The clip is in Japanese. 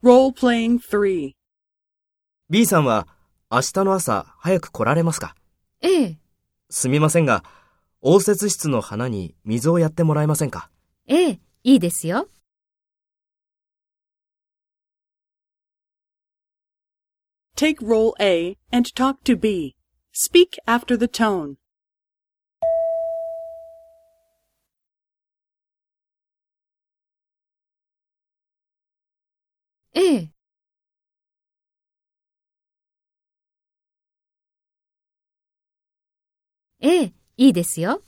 Role-playing 3. B さんは明日の朝早く来られますか？ええ、すみませんが、応接室の花に水をやってもらえませんか？ええ、いいですよ。Take role A and talk to B. Speak after the tone. ええ、ええ、いいですよ。